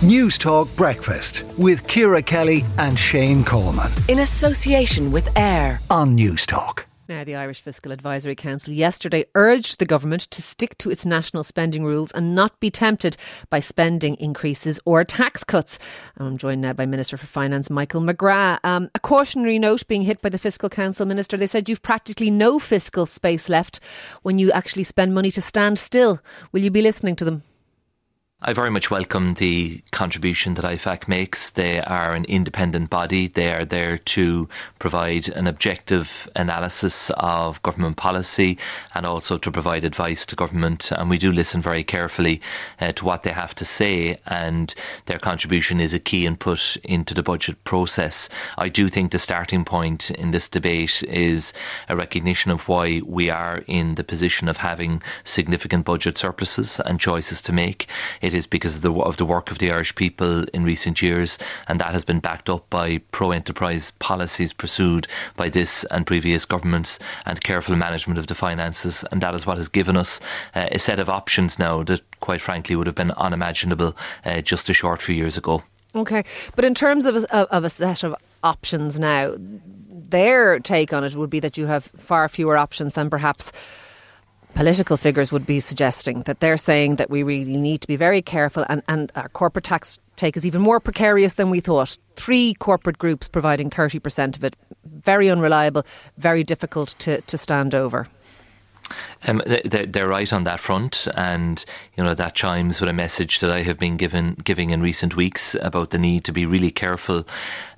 Newstalk Breakfast with Ciara Kelly and Shane Coleman. In association with AIR on Newstalk. Now, the Irish Fiscal Advisory Council yesterday urged the government to stick to its national spending rules and not be tempted by spending increases or tax cuts. I'm joined now by Minister for Finance Michael McGrath. Um, a cautionary note being hit by the Fiscal Council Minister. They said you've practically no fiscal space left when you actually spend money to stand still. Will you be listening to them? I very much welcome the contribution that IFAC makes. They are an independent body. They are there to provide an objective analysis of government policy and also to provide advice to government. And we do listen very carefully uh, to what they have to say, and their contribution is a key input into the budget process. I do think the starting point in this debate is a recognition of why we are in the position of having significant budget surpluses and choices to make. It it is because of the, of the work of the Irish people in recent years, and that has been backed up by pro enterprise policies pursued by this and previous governments and careful management of the finances. And that is what has given us uh, a set of options now that, quite frankly, would have been unimaginable uh, just a short few years ago. Okay, but in terms of a, of a set of options now, their take on it would be that you have far fewer options than perhaps political figures would be suggesting that they're saying that we really need to be very careful and, and our corporate tax take is even more precarious than we thought. Three corporate groups providing 30% of it. Very unreliable, very difficult to, to stand over. Um, they're, right on that front, and you know that chimes with a message that I have been given giving in recent weeks about the need to be really careful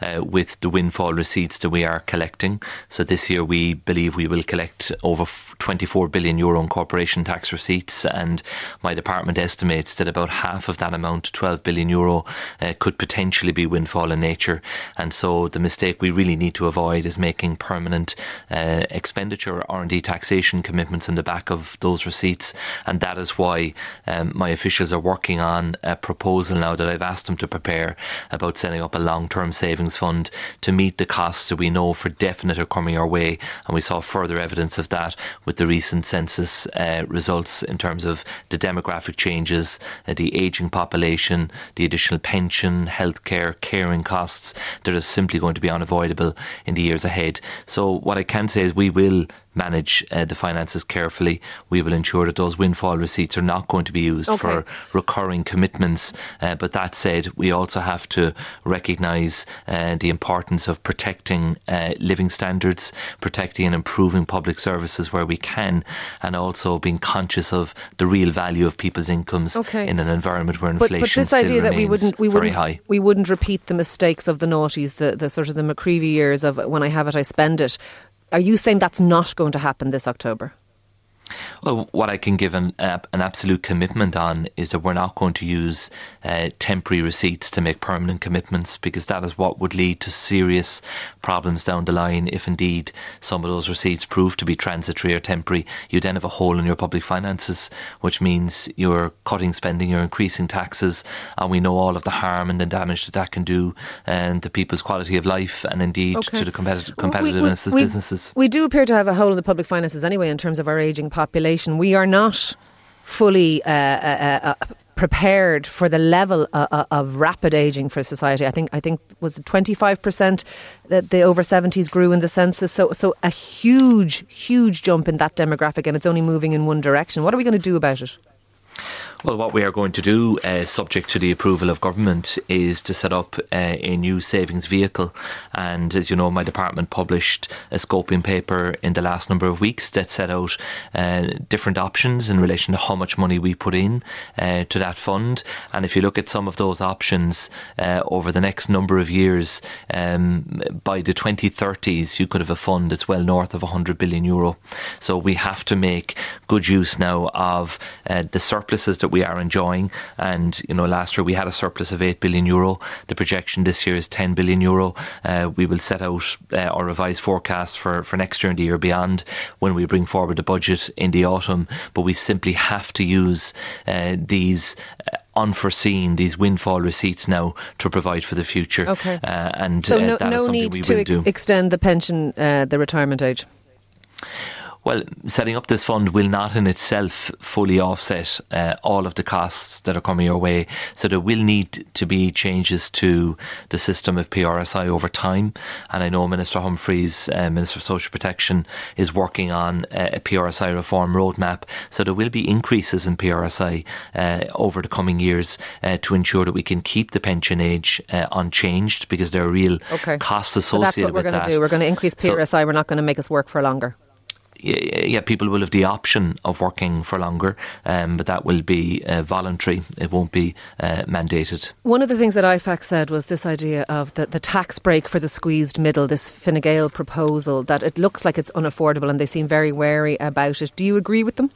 uh, with the windfall receipts that we are collecting. So this year we believe we will collect over 24 billion euro in corporation tax receipts, and my department estimates that about half of that amount, 12 billion euro, uh, could potentially be windfall in nature. And so the mistake we really need to avoid is making permanent uh, expenditure R&D taxation commitments in the back of those receipts, and that is why um, my officials are working on a proposal now that I've asked them to prepare about setting up a long-term savings fund to meet the costs that we know for definite are coming our way, and we saw further evidence of that with the recent census uh, results in terms of the demographic changes, uh, the ageing population, the additional pension, healthcare, caring costs that are simply going to be unavoidable in the years ahead. So what I can say is we will manage uh, the finances carefully. We will ensure that those windfall receipts are not going to be used okay. for recurring commitments. Uh, but that said, we also have to recognise uh, the importance of protecting uh, living standards, protecting and improving public services where we can, and also being conscious of the real value of people's incomes okay. in an environment where inflation but, but this idea that we wouldn't we wouldn't high. we wouldn't repeat the mistakes of the noughties, the, the sort of the McCreevy years of when I have it, I spend it. Are you saying that's not going to happen this October? Well, what I can give an, uh, an absolute commitment on is that we're not going to use uh, temporary receipts to make permanent commitments because that is what would lead to serious problems down the line if indeed some of those receipts prove to be transitory or temporary. You then have a hole in your public finances, which means you're cutting spending, you're increasing taxes, and we know all of the harm and the damage that that can do and to people's quality of life and indeed okay. to the competitive, competitiveness we, we, of businesses. We do appear to have a hole in the public finances anyway in terms of our ageing population. We are not fully uh, uh, uh, prepared for the level uh, uh, of rapid aging for society. I think I think was twenty five percent that the over seventies grew in the census. So so a huge huge jump in that demographic, and it's only moving in one direction. What are we going to do about it? Well, what we are going to do, uh, subject to the approval of government, is to set up uh, a new savings vehicle. And as you know, my department published a scoping paper in the last number of weeks that set out uh, different options in relation to how much money we put in uh, to that fund. And if you look at some of those options uh, over the next number of years, um, by the 2030s, you could have a fund that's well north of 100 billion euro. So we have to make good use now of uh, the surpluses that we are enjoying. And you know, last year we had a surplus of eight billion euro. The projection this year is ten billion euro. Uh, we will set out uh, our revised forecast for for next year and the year beyond when we bring forward the budget in the autumn. But we simply have to use uh, these uh, unforeseen these windfall receipts now to provide for the future. Okay. Uh, and so no, no need to ex- extend the pension, uh, the retirement age. Well, setting up this fund will not in itself fully offset uh, all of the costs that are coming your way. So there will need to be changes to the system of PRSI over time. And I know Minister Humphreys, uh, Minister of Social Protection, is working on a PRSI reform roadmap. So there will be increases in PRSI uh, over the coming years uh, to ensure that we can keep the pension age uh, unchanged because there are real okay. costs associated so that's what we're going to do. We're going to increase PRSI. So, we're not going to make us work for longer yeah, people will have the option of working for longer, um, but that will be uh, voluntary. It won't be uh, mandated. One of the things that IFAC said was this idea of the, the tax break for the squeezed middle, this Fine Gael proposal, that it looks like it's unaffordable and they seem very wary about it. Do you agree with them?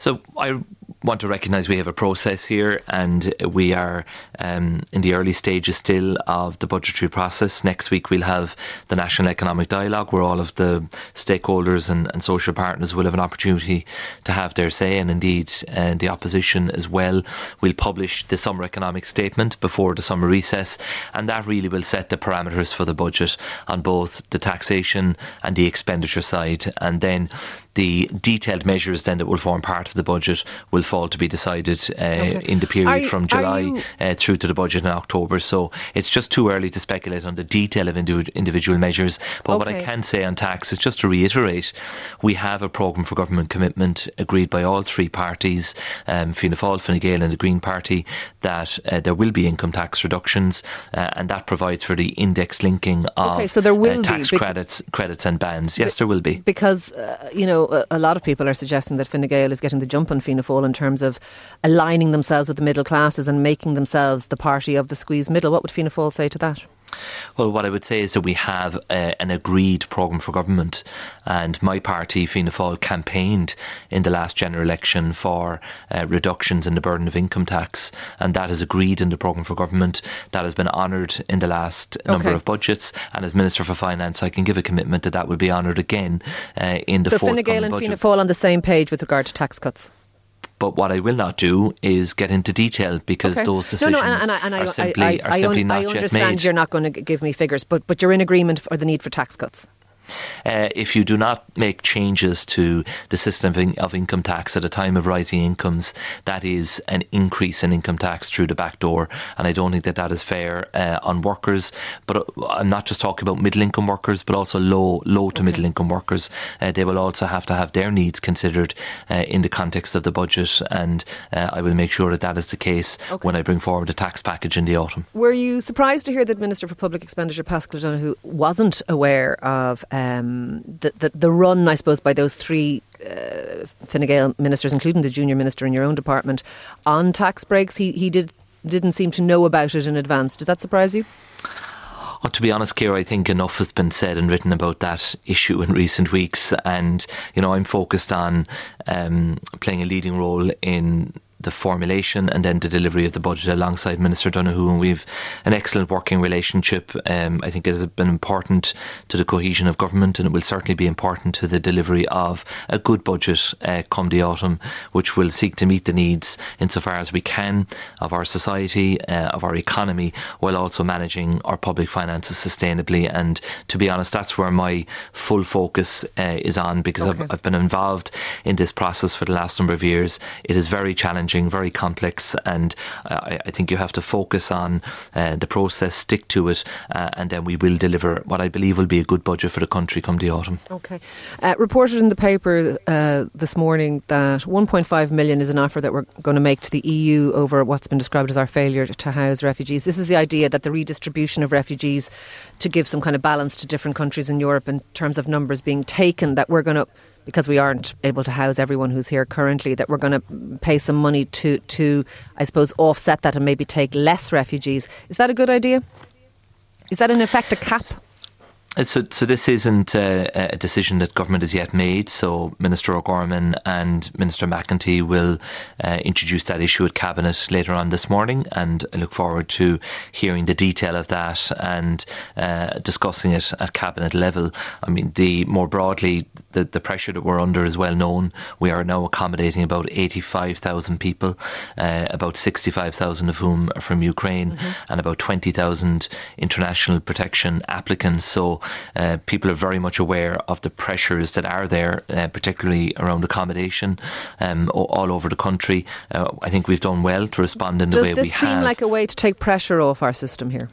So I want to recognise we have a process here and we are um, in the early stages still of the budgetary process. Next week we'll have the National Economic Dialogue where all of the stakeholders and, and social partners will have an opportunity to have their say and indeed uh, the opposition as well. We'll publish the summer economic statement before the summer recess and that really will set the parameters for the budget on both the taxation and the expenditure side and then the detailed measures then that will form part of the budget will fall to be decided uh, okay. in the period you, from July you... uh, through to the budget in October. So it's just too early to speculate on the detail of individual measures. But okay. what I can say on tax is just to reiterate, we have a programme for government commitment agreed by all three parties, um, Fianna Fáil, Fine Gael and the Green Party, that uh, there will be income tax reductions uh, and that provides for the index linking of okay, so there will uh, tax be, credits, credits and bans. Yes, there will be. Because, uh, you know, a, a lot of people are suggesting that Fine Gael is getting the jump on Fianna Fáil in terms of aligning themselves with the middle classes and making themselves the party of the squeezed middle. What would Fianna Fáil say to that? Well, what I would say is that we have uh, an agreed programme for government, and my party, Fianna Fáil, campaigned in the last general election for uh, reductions in the burden of income tax, and that is agreed in the programme for government. That has been honoured in the last number of budgets, and as Minister for Finance, I can give a commitment that that will be honoured again uh, in the so Fine Gael and Fianna Fáil on the same page with regard to tax cuts. But what I will not do is get into detail because okay. those decisions no, no, and, and, and are simply, I, I, are simply I, not I understand yet made. you're not going to give me figures, but, but you're in agreement for the need for tax cuts. Uh, if you do not make changes to the system of, in- of, income tax at a time of rising incomes, that is an increase in income tax through the back door. And I don't think that that is fair uh, on workers. But uh, I'm not just talking about middle income workers, but also low low to okay. middle income workers. Uh, they will also have to have their needs considered uh, in the context of the budget. And uh, I will make sure that that is the case okay. when I bring forward the tax package in the autumn. Were you surprised to hear that Minister for Public Expenditure, Paschal Donohoe, wasn't aware of um, the, the, the run, I suppose, by those three uh, Fine Gael ministers, including the junior minister in your own department, on tax breaks. He he did didn't seem to know about it in advance. Did that surprise you? Well, to be honest, Ciara, I think enough has been said and written about that issue in recent weeks, and you know I'm focused on um, playing a leading role in the formulation and then the delivery of the budget alongside Minister Donohoe, and we've an excellent working relationship. Um, I think it has been important to the cohesion of government, and it will certainly be important to the delivery of a good budget uh, come the autumn, which will seek to meet the needs insofar as we can of our society, uh, of our economy, while also managing our public finances sustainably. And to be honest, that's where my full focus uh, is on because okay. I've, I've been involved in this process for the last number of years. It is very challenging challenging, very complex, and uh, I, think you have to focus on uh, the process, stick to it, uh, and then we will deliver what I believe will be a good budget for the country come the autumn. Okay. Uh, reported in the paper uh, this morning that 1.5 million is an offer that we're going to make to the EU over what's been described as our failure to house refugees. This is the idea that the redistribution of refugees to give some kind of balance to different countries in Europe in terms of numbers being taken, that we're going to because we aren't able to house everyone who's here currently, that we're going to pay some money to, to, I suppose, offset that and maybe take less refugees. Is that a good idea? Is that in effect a cap? Uh, so, so this isn't a, a, decision that government has yet made. So Minister O'Gorman and Minister McEntee will uh, introduce that issue at cabinet later on this morning, and I look forward to hearing the detail of that and uh, discussing it at cabinet level. I mean, the more broadly, the, the pressure that we're under is well known. We are now accommodating about 85,000 people, uh, about 65,000 of whom are from Ukraine, mm-hmm. and about 20,000 international protection applicants. So uh, people are very much aware of the pressures that are there, uh, particularly around accommodation um, all over the country. Uh, I think we've done well to respond in the Does way we have. Does this seem like a way to take pressure off our system here?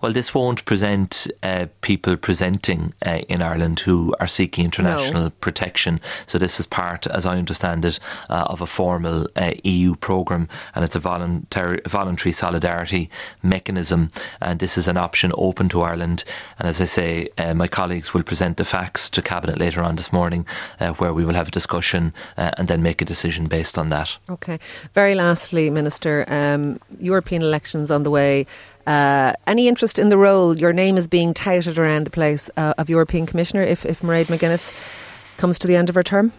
Well, this won't present uh, people presenting uh, in Ireland who are seeking international no. protection. So this is part, as I understand it, uh, of a formal uh, EU programme, and it's a voluntary voluntary solidarity mechanism. And this is an option open to Ireland. And as I say, uh, my colleagues will present the facts to cabinet later on this morning, uh, where we will have a discussion and then make a decision based on that. Okay. Very lastly, Minister, um, European elections on the way. Uh, any interest in the role? Your name is being touted around the place uh, of European Commissioner if, if Mairead McGuinness comes to the end of her term?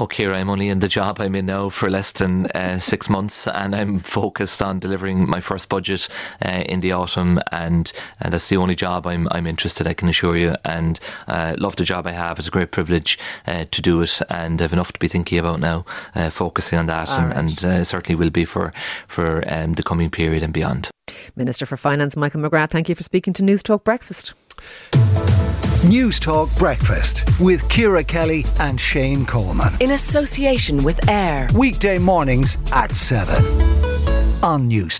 Okay, I'm only in the job I'm in now for less than uh, six months, and I'm focused on delivering my first budget uh, in the autumn, and, and that's the only job I'm I'm interested. I can assure you, and uh, love the job I have. It's a great privilege uh, to do it, and I've enough to be thinking about now, uh, focusing on that, and, right. and uh, certainly will be for for um, the coming period and beyond. Minister for Finance Michael McGrath, thank you for speaking to Newstalk Breakfast. Newstalk Breakfast with Ciara Kelly and Shane Coleman. In association with AIR. Weekday mornings at 7 on News.